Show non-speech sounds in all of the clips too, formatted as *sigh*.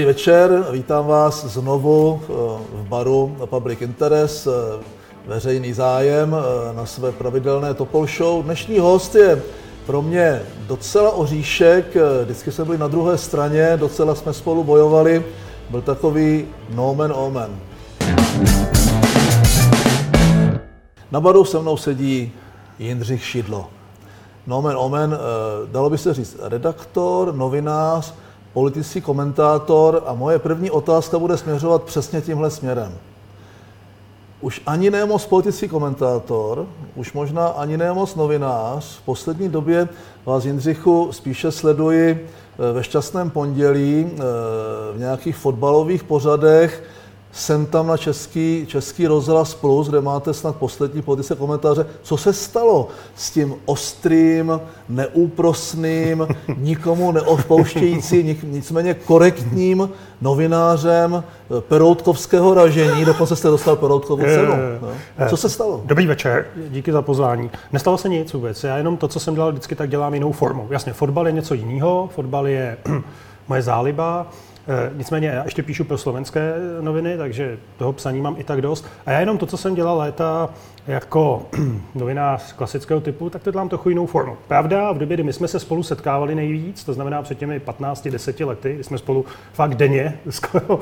Dobrý večer, vítám vás znovu eh, v baru Public Interest, eh, veřejný zájem eh, na své pravidelné Topol Show. Dnešní host je pro mě docela oříšek, vždycky jsme byli na druhé straně, docela jsme spolu bojovali, byl takový nomen omen. Na baru se mnou sedí Jindřich Šidlo. Nomen omen, dalo by se říct redaktor, novinář, politický komentátor a moje první otázka bude směřovat přesně tímhle směrem. Už ani ne moc politický komentátor, už možná ani ne moc novinář. V poslední době vás, Jindřichu, spíše sleduji eh, ve šťastném pondělí eh, v nějakých fotbalových pořadech, jsem tam na český, český rozhlas plus, kde máte snad poslední politické komentáře. Co se stalo s tím ostrým, neúprosným, *laughs* nikomu neodpouštějící, nicméně korektním novinářem Peroutkovského ražení, dokonce jste dostal Peroutkovu cenu. No. Co se stalo? Dobrý večer, díky za pozvání. Nestalo se nic vůbec, já jenom to, co jsem dělal vždycky, tak dělám jinou formou. Jasně, fotbal je něco jiného, fotbal je *clears throat* moje záliba, Eh, nicméně já ještě píšu pro slovenské noviny, takže toho psaní mám i tak dost. A já jenom to, co jsem dělal léta jako *clears throat* novinář klasického typu, tak to dělám trochu jinou formu. Pravda, v době, kdy my jsme se spolu setkávali nejvíc, to znamená před těmi 15-10 lety, kdy jsme spolu fakt denně *laughs* skoro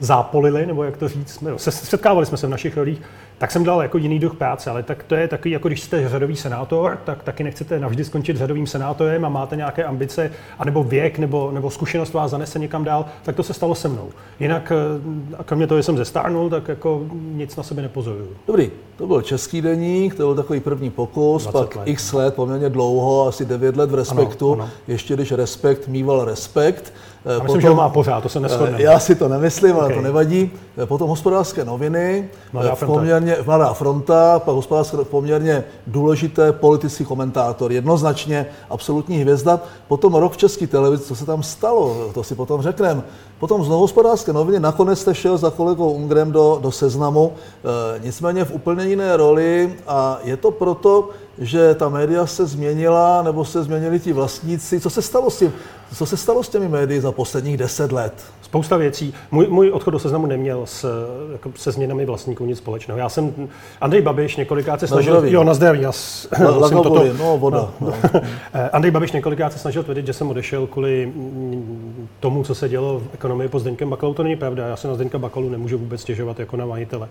zápolili, nebo jak to říct, jsme, se, setkávali jsme se v našich rolích, tak jsem dal jako jiný druh práce, ale tak to je takový, jako když jste řadový senátor, tak taky nechcete navždy skončit řadovým senátorem a máte nějaké ambice, anebo věk, nebo, nebo zkušenost vás zanese někam dál, tak to se stalo se mnou. Jinak, eh, a kromě toho, že jsem zestárnul, tak jako nic na sebe nepozoruju. Dobrý, to byl český deník, to byl takový první pokus, pak let. x let, poměrně dlouho, asi 9 let v Respektu, ano, ano. ještě když Respekt mýval Respekt, a myslím, Potom, že ho má pořád, to se neschodne. Já si to nemyslím, okay. ale to nevadí. Potom hospodářské noviny, Mladá fronta. poměrně, Mladá fronta, pak hospodářské poměrně důležité politický komentátor, jednoznačně absolutní hvězda. Potom rok v české televizi, co se tam stalo, to si potom řekneme. Potom znovu hospodářské noviny, nakonec jste šel za kolegou Ungrem do, do seznamu, e, nicméně v úplně jiné roli a je to proto, že ta média se změnila, nebo se změnili ti vlastníci. Co se stalo s tím? Co se stalo s těmi médii za posledních deset let? Spousta věcí. Můj, můj odchod do seznamu neměl s, jako se změnami vlastníků nic společného. Já jsem, Andrej Babiš několikrát se snažil... Na zdraví. Jo, na zdraví. Já s, La, *coughs* toto, no, voda. No, no. *laughs* Andrej Babiš několikrát se snažil tvrdit, že jsem odešel kvůli tomu, co se dělo v ekonomii po Zdeňkem Bakalou. To není pravda. Já se na Zdeňka Bakalu nemůžu vůbec stěžovat jako na majitele.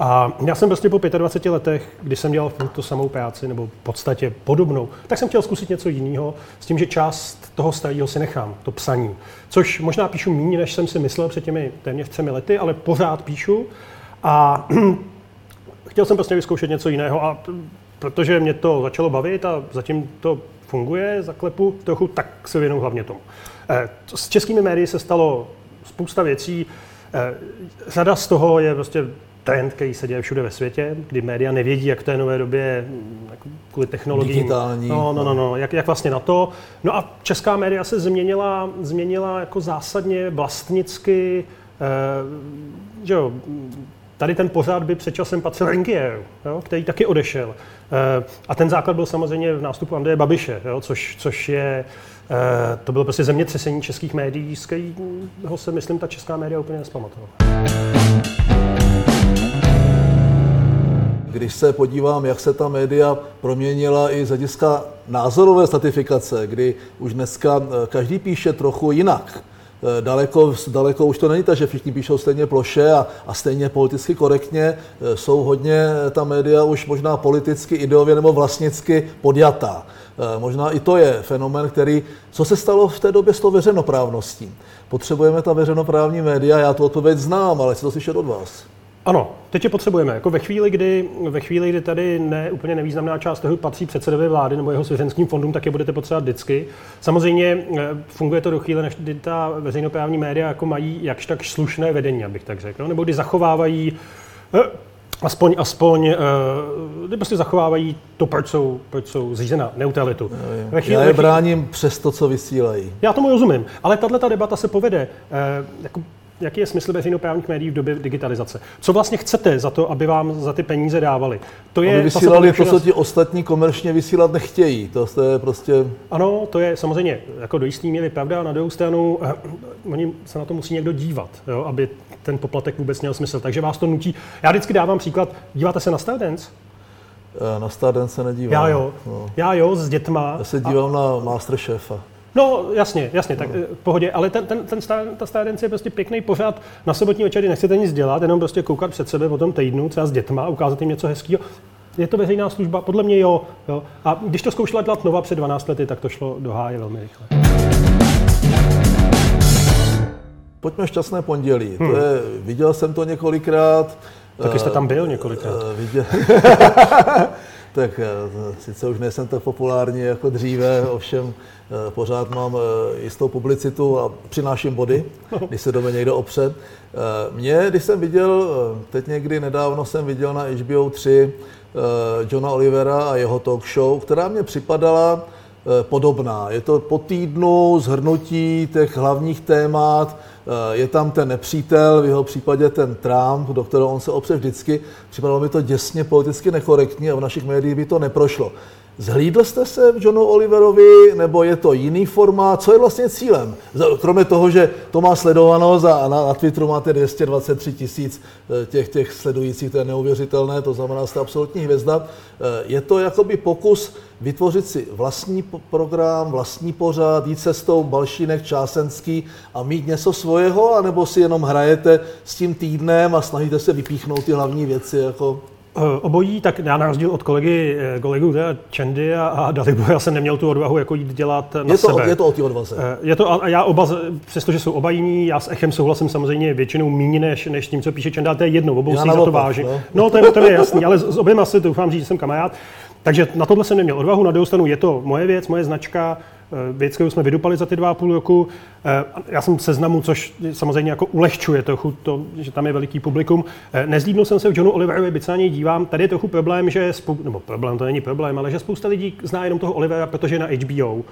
A já jsem prostě po 25 letech, kdy jsem dělal tu samou práci, nebo v podstatě podobnou, tak jsem chtěl zkusit něco jiného, s tím, že část toho starého si nechám, to psaní. Což možná píšu méně, než jsem si myslel před těmi téměř třemi lety, ale pořád píšu. A *clears throat* chtěl jsem prostě vyzkoušet něco jiného a protože mě to začalo bavit a zatím to funguje, zaklepu trochu, tak se věnu hlavně tomu. Eh, s českými médii se stalo spousta věcí. Eh, řada z toho je prostě trend, který se děje všude ve světě, kdy média nevědí, jak v té nové době jako kvůli technologiím. Digitální. No, no, no, no jak, jak, vlastně na to. No a česká média se změnila, změnila jako zásadně vlastnicky, eh, že jo, Tady ten pořád by před časem patřil Ringier, jo, který taky odešel. Eh, a ten základ byl samozřejmě v nástupu Andreje Babiše, jo, což, což je, eh, to bylo prostě zemětřesení českých médií, z kterého se, myslím, ta česká média úplně nespamatovala. Když se podívám, jak se ta média proměnila i z hlediska názorové statifikace, kdy už dneska eh, každý píše trochu jinak. Eh, daleko, daleko už to není tak, že všichni píšou stejně ploše a, a stejně politicky korektně. Eh, jsou hodně ta média už možná politicky, ideově nebo vlastnicky podjatá. Možná i to je fenomen, který, co se stalo v té době s tou veřejnoprávností. Potřebujeme ta veřejnoprávní média, já tu odpověď znám, ale chci to slyšet od vás. Ano, teď je potřebujeme. Jako ve chvíli, kdy, ve chvíli, kdy tady ne úplně nevýznamná část toho patří předsedovi vlády nebo jeho svěřenským fondům, tak je budete potřebovat vždycky. Samozřejmě eh, funguje to do chvíle, než kdy ta veřejnoprávní média jako mají jakž tak slušné vedení, abych tak řekl, nebo kdy zachovávají eh, aspoň, aspoň uh, kdy prostě zachovávají to, proč jsou, proč jsou zřízena, neutralitu. Ve chvíli, Já je bráním přes to, co vysílají. Já tomu rozumím, ale tahle ta debata se povede. Jako jaký je smysl veřejnoprávních médií v době digitalizace? Co vlastně chcete za to, aby vám za ty peníze dávali? To je, aby vysílali to, co ti ostatní komerčně vysílat nechtějí. To, to je prostě... Ano, to je samozřejmě jako do jistý míry pravda. Na druhou stranu, eh, oni se na to musí někdo dívat, jo, aby ten poplatek vůbec měl smysl. Takže vás to nutí. Já vždycky dávám příklad, díváte se na Stardance? Eh, na Stardance se nedívám. Já jo, no. já jo, s dětma. Já se dívám a... na Masterchefa. No, jasně, jasně, tak no. pohodě, ale ten, ten, ten star, ta Stardance je prostě pěkný pořád na sobotní večer, nechcete nic dělat, jenom prostě koukat před sebe po tom týdnu, třeba s dětma, ukázat jim něco hezkého. Je to veřejná služba? Podle mě jo. jo. A když to zkoušela dělat Nova před 12 lety, tak to šlo do háje velmi rychle. Pojďme šťastné pondělí. Hmm. To je, viděl jsem to několikrát. Taky jste tam byl několikrát. Uh, viděl. *laughs* tak eh, sice už nejsem tak populární jako dříve, ovšem eh, pořád mám jistou publicitu a přináším body, *laughs* když se do mě někdo opře. Mě, když jsem viděl, teď někdy nedávno jsem viděl na HBO 3 Johna Olivera a jeho talk show, která mě připadala podobná. Je to po týdnu zhrnutí těch hlavních témat, Eh, je tam ten nepřítel, v jeho případě ten Trump, do kterého on se opře vždycky. Připadalo mi to děsně politicky nekorektní a v našich médiích by to neprošlo. Zhlídl jste se v Johnu Oliverovi, nebo je to jiný formát? Co je vlastně cílem? Kromě toho, že to má sledovanost a na, na Twitteru máte 223 tisíc eh, těch, těch sledujících, to je neuvěřitelné, to znamená, jste absolutní hvězda. Eh, je to jakoby pokus vytvořit si vlastní program, vlastní pořád, jít cestou Balšínek, Čásenský a mít něco svého, anebo si jenom hrajete s tím týdnem a snažíte se vypíchnout ty hlavní věci jako obojí, tak já na rozdíl od kolegy, eh, kolegů Čendy a, a Dalibu, já jsem neměl tu odvahu jako jít dělat na je to, sebe. Je to o té odvaze. Eh, je to, a já oba, přestože jsou oba jiní, já s Echem souhlasím samozřejmě většinou méně než, než tím, co píše Čenda, to je jedno, obou si za to vážím. No, no to, je, to je jasný, ale s, s oběma si doufám říct, že jsem kamarád. Takže na tohle jsem neměl odvahu, na druhou stranu je to moje věc, moje značka, věc, kterou jsme vydupali za ty dva a půl roku. Eh, já jsem seznamu, což samozřejmě jako ulehčuje trochu to, že tam je veliký publikum. Eh, nezlíbnul jsem se v Johnu Oliverovi, byť se na něj dívám. Tady je trochu problém, že spou- nebo problém, to není problém, ale že spousta lidí zná jenom toho Olivera, protože je na HBO.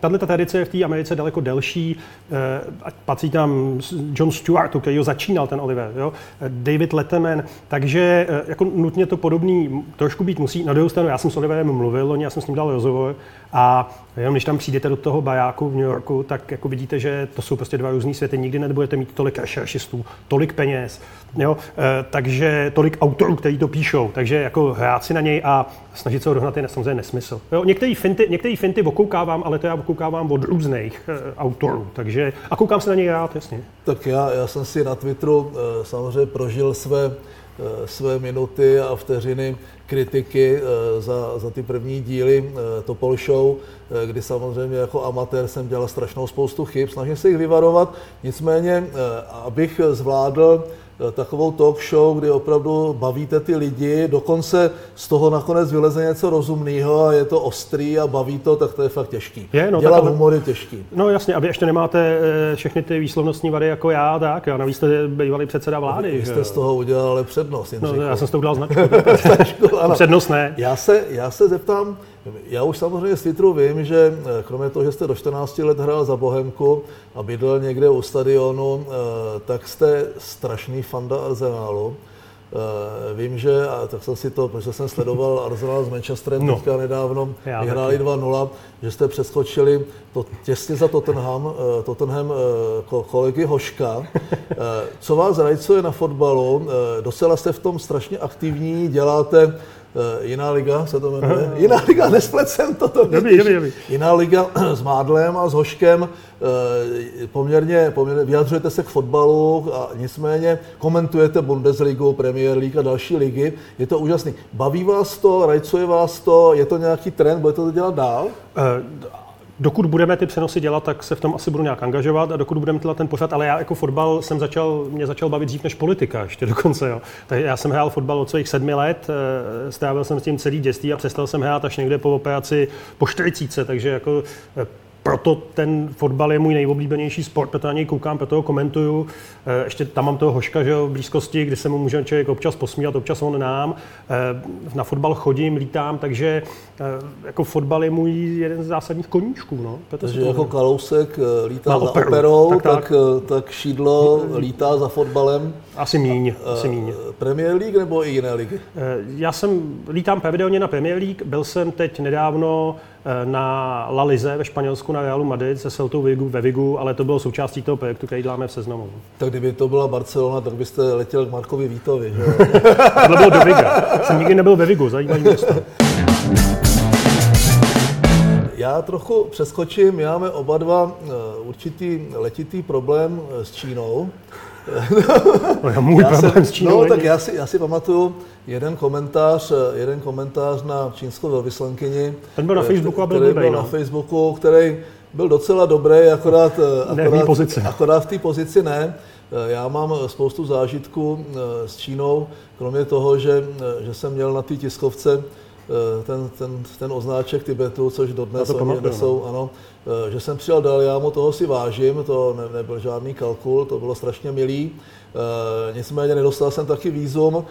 Tahle ta tradice je v té Americe daleko delší. Eh, patří tam John Stewart, který ho začínal ten Oliver, jo. David Letterman, takže jako nutně to podobný trošku být musí. Na druhou stranu, já jsem s Oliverem mluvil, já jsem s ním dal rozhovor a jenom když tam přijdete do toho bajáku v New Yorku, tak jako vidíte, že to jsou prostě dva různé světy. Nikdy nebudete mít tolik šeršistů, tolik peněz, jo? E, takže tolik autorů, kteří to píšou. Takže jako hrát si na něj a snažit se ho dohnat je samozřejmě nesmysl. Jo? Některé finty, některý finty okoukávám, ale to já okoukávám od různých e, autorů. Takže, a koukám se na něj rád, jasně. Tak já, já jsem si na Twitteru e, samozřejmě prožil své své minuty a vteřiny kritiky za, za ty první díly Topol Show. Eh, kdy samozřejmě jako amatér jsem dělal strašnou spoustu chyb, snažím se jich vyvarovat, nicméně, eh, abych zvládl eh, takovou talk show, kdy opravdu bavíte ty lidi, dokonce z toho nakonec vyleze něco rozumného a je to ostrý a baví to, tak to je fakt těžký. Je, no, Dělat humor je těžký. No jasně, aby ještě nemáte všechny ty výslovnostní vady jako já, tak jo, navíc jste bývalý předseda vlády. Vy jste jo. z toho udělali přednost. No, já jsem z toho udělal značku. *laughs* *laughs* přednost ne. Já se, já se zeptám, já už samozřejmě z Twitteru vím, že eh, kromě toho, že jste do 14 let hrál za Bohemku a bydlel někde u stadionu, eh, tak jste strašný fanda Arsenálu. Uh, vím, že, a tak jsem si to, protože jsem sledoval Arsenal s Manchesterem no. teďka nedávno, vyhráli 2-0, že jste přeskočili to těsně za Tottenham, Tottenham kolegy Hoška. Co vás rajcuje na fotbalu? Docela jste v tom strašně aktivní, děláte Eh, jiná liga se to jmenuje. *laughs* Jiná liga, nesplet jsem to. to dobrý, dobrý, dobrý. Jiná liga *clears throat* s Mádlem a s Hoškem. Eh, poměrně, poměrně vyjadřujete se k fotbalu a nicméně komentujete Bundesligu, Premier League a další ligy. Je to úžasný. Baví vás to, rajcuje vás to, je to nějaký trend, budete to dělat dál? Uh, dokud budeme ty přenosy dělat, tak se v tom asi budu nějak angažovat a dokud budeme dělat ten pořad, ale já jako fotbal jsem začal, mě začal bavit dřív než politika ještě dokonce. Jo. Tak já jsem hrál fotbal od svých sedmi let, eh, strávil jsem s tím celý dětství a přestal jsem hrát až někde po operaci po 40, takže jako eh, proto ten fotbal je můj nejoblíbenější sport, proto na něj koukám, proto ho komentuju. Eh, ještě tam mám toho hoška, že jo, v blízkosti, kdy se mu může člověk občas posmívat, občas on nám. Eh, na fotbal chodím, lítám, takže jako fotbal je můj jeden z zásadních koníčků. No. takže jako Kalousek lítá za operu. operou, tak, tak. tak, tak Šídlo lítá za fotbalem. Asi míň, asi míň. Premier League nebo i jiné ligy? Já jsem, lítám pravidelně na Premier League, byl jsem teď nedávno Eh, na La Lize ve Španělsku na Realu Madrid se Celtou Vigu ve Vigu, ale to bylo součástí toho projektu, který děláme v Seznamu. Tak kdyby to byla Barcelona, tak byste letěl k Markovi Vítovi, že *laughs* to bylo do Viga. Jsem nikdy nebyl ve Vigu, zajímavý město. Já trochu přeskočím, máme oba dva eh, určitý letitý problém eh, s Čínou. No, já můj já problém jsem, s Čínou. No, tak já si, já si pamatuju, jeden komentář, jeden komentář na čínskou velvyslankyni. Ten byl na Facebooku a byl který byl no. na Facebooku, který byl docela dobrý, akorát, akorát, pozici. akorát v té pozici ne. Já mám spoustu zážitků eh, s Čínou, kromě toho, že, eh, že jsem měl na té tiskovce eh, ten, ten, ten oznáček Tibetu, což dodnes to oni nesou, no. ano, že jsem přijal dál, já mu toho si vážím, to ne, nebyl žádný kalkul, to bylo strašně milý. nicméně nedostal jsem taky výzum.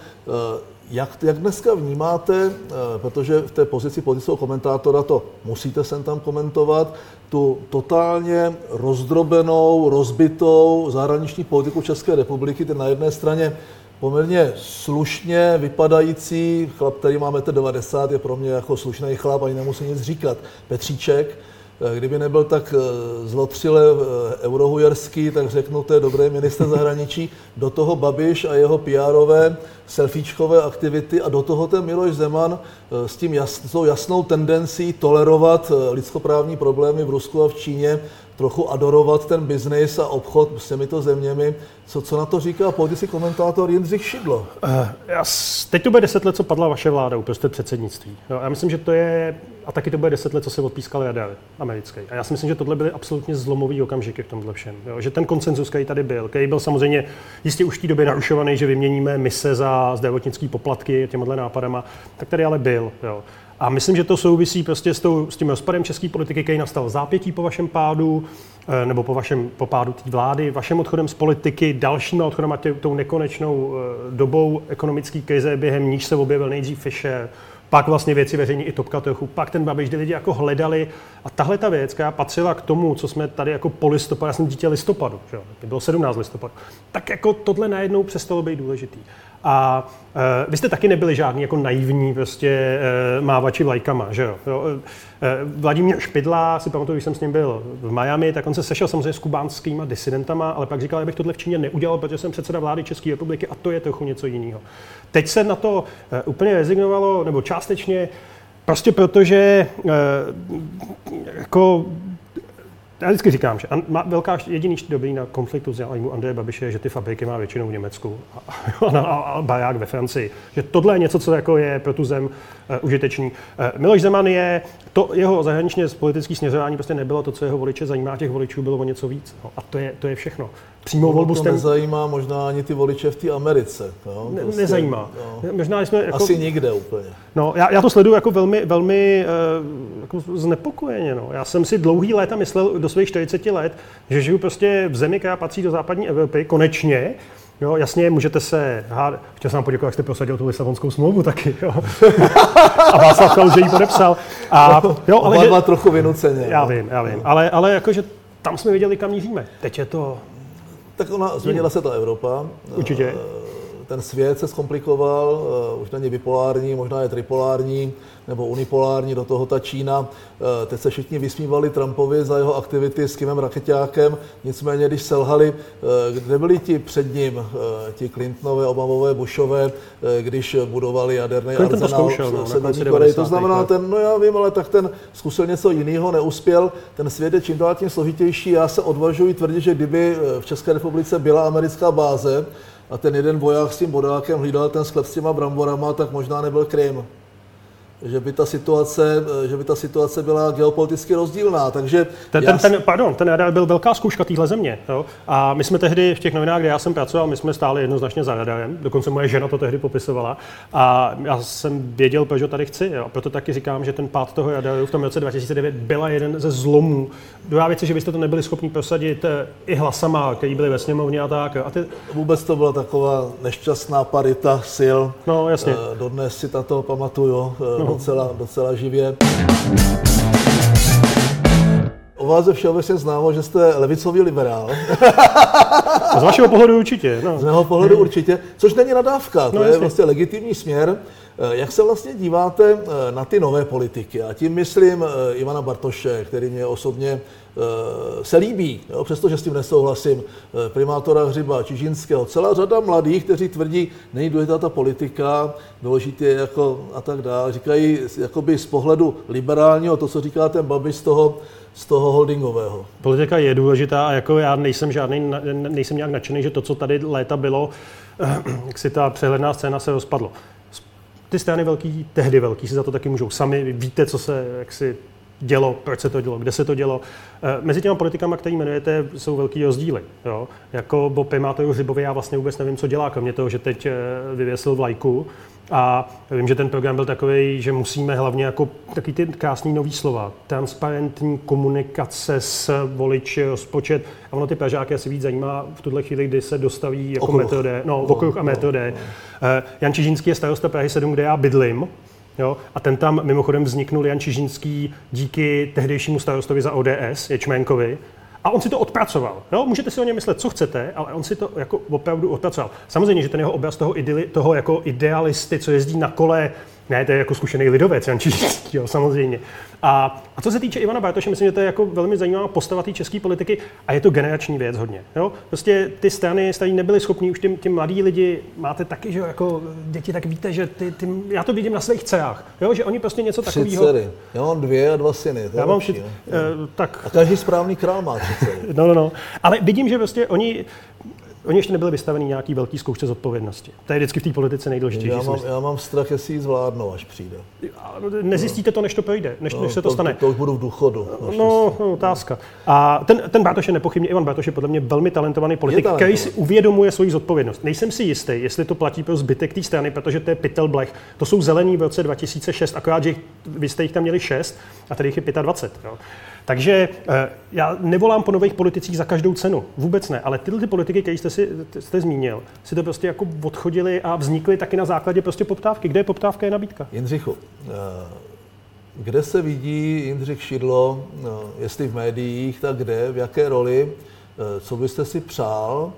Jak, jak dneska vnímáte, eh, protože v té pozici politického komentátora to musíte sem tam komentovat, tu totálně rozdrobenou, rozbitou zahraniční politiku České republiky, ten na jedné straně poměrně slušně vypadající. Chlap, který má 1,90 m, je pro mě jako slušný chlap, ani nemusí nic říkat, Petříček, Eh, kdyby nebyl tak eh, zlotřile eh, eurohujerský, tak řeknu, to je dobrý minister zahraničí, do toho Babiš a jeho PR-ové selfiečkové aktivity a do toho ten Miloš Zeman s tím jas, s tou jasnou tendencí tolerovat lidskoprávní problémy v Rusku a v Číně, trochu adorovat ten biznis a obchod s těmito zeměmi. Co, co na to říká politický komentátor Jindřich Šidlo? Uh, já, teď to bude deset let, co padla vaše vláda, uprostřed předsednictví. Jo, já myslím, že to je, a taky to bude deset let, co se odpískal jader americký. A já si myslím, že tohle byly absolutně zlomový okamžiky v tomhle všem. Jo, že ten konsenzus, který tady byl, který byl samozřejmě jistě už v té době narušovaný, že vyměníme mise za zdravotnické poplatky těmhle nápadama, tak tady ale byl. Jo. A myslím, že to souvisí prostě s, tou, s tím rozpadem české politiky, který nastal zápětí po vašem pádu, eh, nebo po vašem po pádu té vlády, vašem odchodem z politiky, dalšíma odchodem a tě, tou nekonečnou eh, dobou ekonomické krize, během níž se objevil nejdřív Fischer, pak vlastně věci veřejně i Topka trochu, pak ten Babiš, kdy lidi jako hledali. A tahle ta věc, která patřila k tomu, co jsme tady jako po listopadu, já jsem dítě listopadu, že bylo 17 listopadu, tak jako tohle najednou přestalo být důležitý. A e, vy jste taky nebyli žádný jako naivní prostě e, mávači vlajkama, že jo? E, Vladimír Špidla, si pamatuju, když jsem s ním byl v Miami, tak on se sešel samozřejmě s kubánskými disidentama, ale pak říkal, že bych tohle v Číně neudělal, protože jsem předseda vlády České republiky a to je trochu něco jiného. Teď se na to úplně rezignovalo, nebo částečně, prostě protože jako já vždycky říkám, že má velká jediný dobrý na konfliktu zájmu Andreje Babiše je, že ty fabriky má většinou v Německu a, *laughs* a, a, a baják ve Francii. Že tohle je něco, co jako je pro tu zem uh, užitečný. Uh, Miloš Zeman je, to jeho zahraničně politické směřování prostě nebylo to, co jeho voliče zajímá, těch voličů bylo o něco víc. No, a to je, to je všechno přímou volbu to nezajímá možná ani ty voliče v té Americe. No, ne, prostě, nezajímá. No. Možná jsme jako, Asi nikde úplně. No, já, já to sleduju jako velmi, velmi uh, jako znepokojeně. No. Já jsem si dlouhý léta myslel do svých 40 let, že žiju prostě v zemi, která patří do západní Evropy, konečně, Jo, jasně, můžete se hádat. Chtěl jsem vám poděkovat, jak jste prosadil tu Lisabonskou smlouvu taky. Jo. a Václav Klaus, že ji podepsal. A, jo, ale že, trochu vynuceně. Já no. vím, já vím. Ale, ale jakože tam jsme viděli, kam míříme. Teď je to tak ona, změnila se ta Evropa. Určitě. Eh, ten svět se zkomplikoval, eh, už není bipolární, možná je tripolární nebo unipolární, do toho ta Čína. Eh, teď se všichni vysmívali Trumpovi za jeho aktivity s Kimem Raketákem, nicméně když selhali, kde byli ti před ním, ti Clintonové, Obamové, Bushové, když budovali jaderný Clinton arzenál no, v Koreji. To znamená, ten, no já vím, ale tak ten zkusil něco jiného, neuspěl. Ten svět je čím dál tím složitější. Já se odvažuji tvrdit, že kdyby v České republice byla americká báze, a ten jeden voják s tím bodákem hlídal ten sklep s těma bramborama, tak možná nebyl Krym. Že by ta situace, že by ta situace byla geopoliticky rozdílná. Takže ten, ten, ten, pardon, ten radar byl velká zkouška téhle země. Jo? A my jsme tehdy v těch novinách, kde já jsem pracoval, my jsme stáli jednoznačně za radarem. Dokonce moje žena to tehdy popisovala. A já jsem věděl, proč ho tady chci. Jo? Proto taky říkám, že ten pád toho radaru v tom roce 2009 byla jeden ze zlomů. Druhá věc je, že byste to nebyli schopni prosadit eh, i hlasama, který byli ve sněmovně a tak. A ty... Vůbec to byla taková nešťastná parita sil. No, jasně. Eh, dodnes si tato pamatuju eh, no. Docela, docela živě. Vás je všeobecně známo, že jste levicový liberál. *laughs* Z vašeho pohledu určitě. No. Z mého pohledu určitě, což není nadávka, to no, je vlastně legitimní směr. Eh, jak se vlastně díváte na ty nové politiky? A tím myslím Ivana Bartoše, který mě osobně Eh, se líbí, jo, přestože s tím nesouhlasím, eh, primátora Hřiba Čižinského. Celá řada mladých, kteří tvrdí, není důležitá ta politika, důležitý je jako a tak dále. Říkají jakoby z pohledu liberálního, to, co říká ten Babi z toho, z toho holdingového. Politika je důležitá a jako já nejsem žádný, nejsem nějak nadšený, že to, co tady léta bylo, *clears throat* jak si ta přehledná scéna se rozpadlo. Ty strany velký, tehdy velký, si za to taky můžou sami. Víte, co se jak si dělo, proč se to dělo, kde se to dělo. Eh, mezi těmi politikama, který jmenujete, jsou velký rozdíly. Jo? Jako Bob primátor Hřibově já vlastně vůbec nevím, co dělá, kromě toho, že teď eh, vyvěsil vlajku. A vím, že ten program byl takový, že musíme hlavně jako taky ty krásný nový slova, transparentní komunikace s voliči, rozpočet. A ono ty Pražáky asi víc zajímá v tuhle chvíli, kdy se dostaví jako okruh. metode, no, okruh a metode. No, no. Jan Čižínský je starosta Prahy 7, kde já bydlím. Jo? A ten tam mimochodem vzniknul Jan Čižinský díky tehdejšímu starostovi za ODS, Ječmenkovi, a on si to odpracoval. Jo? Můžete si o něm myslet, co chcete, ale on si to jako opravdu odpracoval. Samozřejmě, že ten jeho obraz toho, idili, toho jako idealisty, co jezdí na kole, ne, to je jako zkušený lidovec, Jan Čižinský, *laughs* jo, samozřejmě. A, a co se týče Ivana Bartoše, myslím, že to je jako velmi zajímavá postava té české politiky a je to generační věc hodně. Jo? Prostě ty strany tady nebyly schopní, už ty, ty mladí lidi, máte taky, že jako děti, tak víte, že ty, ty, já to vidím na svých dcerách, jo? že oni prostě něco takového. dcery. Já mám dvě a dva syny. já mám tři, uh, tak. A každý správný král má tři *laughs* No, no, no. Ale vidím, že prostě oni, Oni ještě nebyli vystaveni nějaký velký zkoušce zodpovědnosti. To je vždycky v té politice nejdůležitější. Já mám, já mám strach, jestli ji zvládnou, až přijde. Nezjistíte to, než to projde, než, no, než se to, to stane. To, to už budu v důchodu. No, no, otázka. A ten, ten Bartoš je nepochybně, Ivan Bartoš je podle mě velmi talentovaný politik, který si uvědomuje svoji zodpovědnost. Nejsem si jistý, jestli to platí pro zbytek té strany, protože to je pytel blech. To jsou zelení v roce 2006, akorát, že vy jste jich tam měli 6 a tady jich je 25. Jo. Takže eh, já nevolám po nových politicích za každou cenu, vůbec ne, ale tyhle ty politiky, které jste si jste zmínil, si to prostě jako odchodili a vznikly taky na základě prostě poptávky. Kde je poptávka, je nabídka. Jindřichu, eh, kde se vidí Jindřich Šidlo, eh, jestli v médiích, tak kde, v jaké roli, co byste si přál,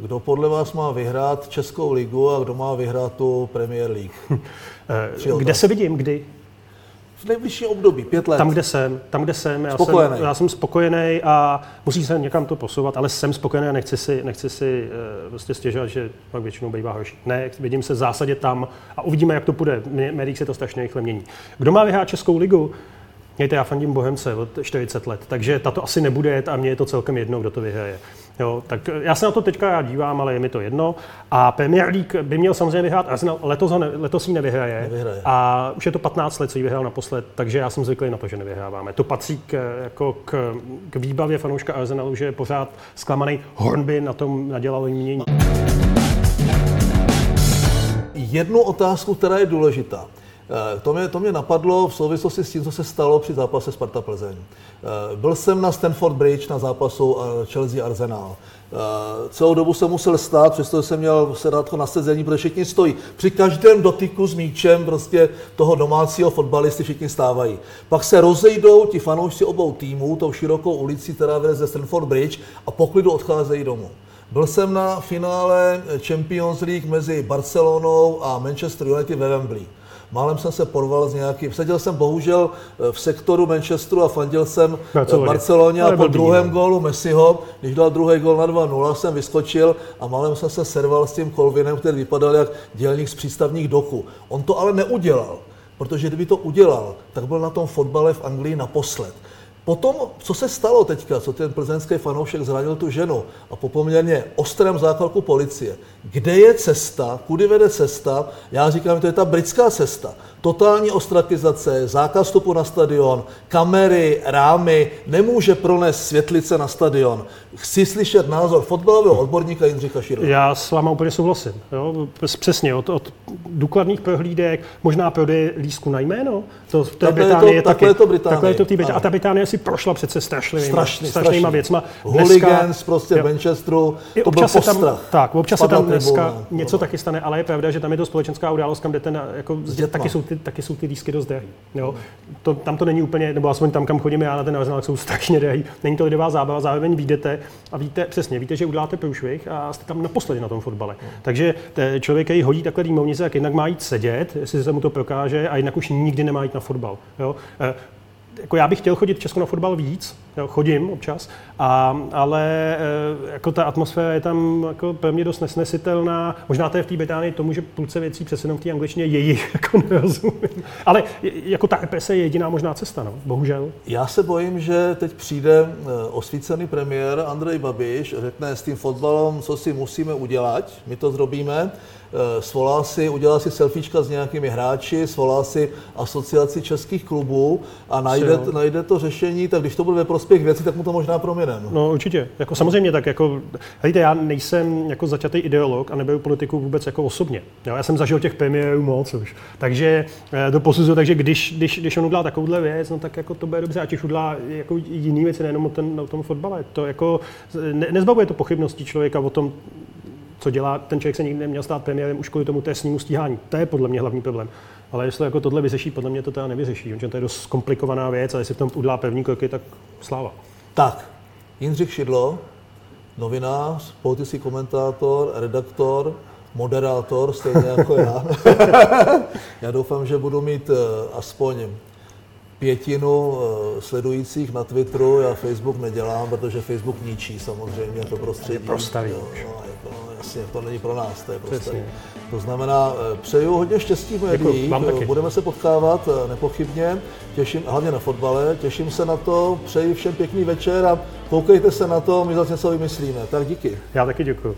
kdo podle vás má vyhrát Českou ligu a kdo má vyhrát tu Premier League? *laughs* Kde se vidím, kdy? V nejbližším období, pět let. Tam, kde jsem, tam, kde jsem, já, jsem, já jsem spokojený a musí se někam to posouvat, ale jsem spokojený a nechci si, nechci si uh, prostě stěžovat, že pak většinou bývá horší. Ne, vidím se v zásadě tam a uvidíme, jak to půjde. Médiích se to strašně rychle mění. Kdo má vyhrát Českou ligu? Mějte, já fandím Bohemce od 40 let, takže tato asi nebude a mně je to celkem jedno, kdo to vyhraje. Jo, tak já se na to teďka já dívám, ale je mi to jedno. A Premier League by měl samozřejmě vyhrát Arsenal, letos, ho ne, letos ji nevyhraje. nevyhraje. A už je to 15 let, co ji vyhrál naposled, takže já jsem zvyklý na to, že nevyhráváme. To patří k, jako k, k výbavě fanouška Arsenalu, že je pořád zklamaný. Hornby na tom nadělal mění. Jednu otázku, která je důležitá. Eh, to mě, to mě napadlo v souvislosti s tím, co se stalo při zápase Sparta Plzeň. Eh, byl jsem na Stanford Bridge na zápasu eh, Chelsea Arsenal. Celou dobu jsem musel stát, přestože jsem měl sedat na sezení, protože všichni stojí. Při každém dotyku s míčem prostě toho domácího fotbalisty všichni stávají. Pak se rozejdou ti fanoušci obou týmů tou širokou ulicí, která vede ze Stanford Bridge a poklidu odcházejí domů. Byl jsem na finále Champions League mezi Barcelonou a Manchester United ve Wembley. Málem jsem se porval s nějakým, seděl jsem bohužel eh, v sektoru Manchesteru a fandil jsem eh, Barceloně. Barceloně a po druhém gólu Messiho, když dal druhý gól na 2-0, jsem vyskočil a málem jsem se serval s tím Kolvinem, který vypadal jak dělník z přístavních doků. On to ale neudělal, protože kdyby to udělal, tak byl na tom fotbale v Anglii naposled. Potom, co se stalo teďka, co ten plzeňský fanoušek zranil tu ženu a po poměrně ostrém zákroku policie, kde je cesta, kudy vede cesta, já říkám, že to je ta britská cesta. Totální ostratizace, zákaz vstupu na stadion, kamery, rámy, nemůže pronést světlice na stadion. Chci slyšet názor fotbalového odborníka Jindřicha Širova. Já s váma úplně souhlasím. Jo? Přesně, od, od důkladných prohlídek, možná prodeje lísku na jméno, to v té Takhle je Británii to- taky. takhle je to Británii. Takhle je to Británii. Ano. A ta Británie si prošla přece strašlivýma, Strašný, strašnýma strašný. věcma. Hooligans prostě jo. v Manchesteru, I to byl občas se tam, postrach. tak, občas se tam dneska tribuna. něco taky stane, ale je pravda, že tam je to společenská událost, kam jdete, na, jako, taky, jsou ty, taky jsou ty lísky dost drahý. Jo? To, tam to není úplně, nebo aspoň tam, kam chodíme já na ten Arsenal, jsou *laughs* strašně drahý. Není to lidová zábava, zároveň vyjdete a víte, přesně, víte, že uděláte průšvih a jste tam naposledy na tom fotbale. Takže te, člověk, který hodí takhle dýmovnice, tak jednak má jít sedět, jestli se mu to prokáže, a jinak už nikdy nemá jít na fotbal. Jo? Eh, jako já bych chtěl chodit v Česku na fotbal víc, jo, chodím občas, a, ale e, jako ta atmosféra je tam jako pro mě dost nesnesitelná. Možná to je v té Británii tomu, že půlce věcí přece jenom v té angličtině jejich *laughs* jako nerozumím. Ale jako ta represe je jediná možná cesta, no, bohužel. Já se bojím, že teď přijde eh, osvícený premiér Andrej Babiš, řekne s tím fotbalem, co si musíme udělat, my to zrobíme, eh, svolá si, udělá si selfiečka s nějakými hráči, svolá si asociaci českých klubů a najde, jo. najde to řešení, tak když to bude ve prospěch věci, tak mu to možná promine. No. No určitě. Jako samozřejmě tak jako, hejte, já nejsem jako začatý ideolog a neberu politiku vůbec jako osobně. Jo, já jsem zažil těch premiérů moc už. Takže eh, to posuzuju, takže když, když, když on udělá takovouhle věc, no tak jako to bude dobře, ať už udělá jako jiný věci, nejenom o, ten, o tom fotbale. To jako, ne, nezbavuje to pochybností člověka o tom, co dělá, ten člověk se nikdy neměl stát premiérem už kvůli tomu trestnímu stíhání. To je podle mě hlavní problém. Ale jestli jako tohle vyřeší, podle mě to teda nevyřeší, protože to je dost komplikovaná věc a jestli v tom udělá první kroky, tak sláva. Tak, Jindřich Šidlo, novinář, politický komentátor, redaktor, moderátor, stejně jako já. *laughs* já doufám, že budu mít eh, aspoň pětinu eh, sledujících na Twitteru. Já Facebook nedělám, protože Facebook ničí samozřejmě to prostředí. pro starý Jo, no, jako, no, jasně, to není pro nás, to je pro Přesně. starý. To znamená, eh, přeju hodně štěstí v médiích, taky. budeme se potkávat eh, nepochybně, těším, hlavně na fotbale, těším se na to, přeji všem pěkný večer a koukejte se na to, my zase něco vymyslíme. Tak díky. Já taky děkuji.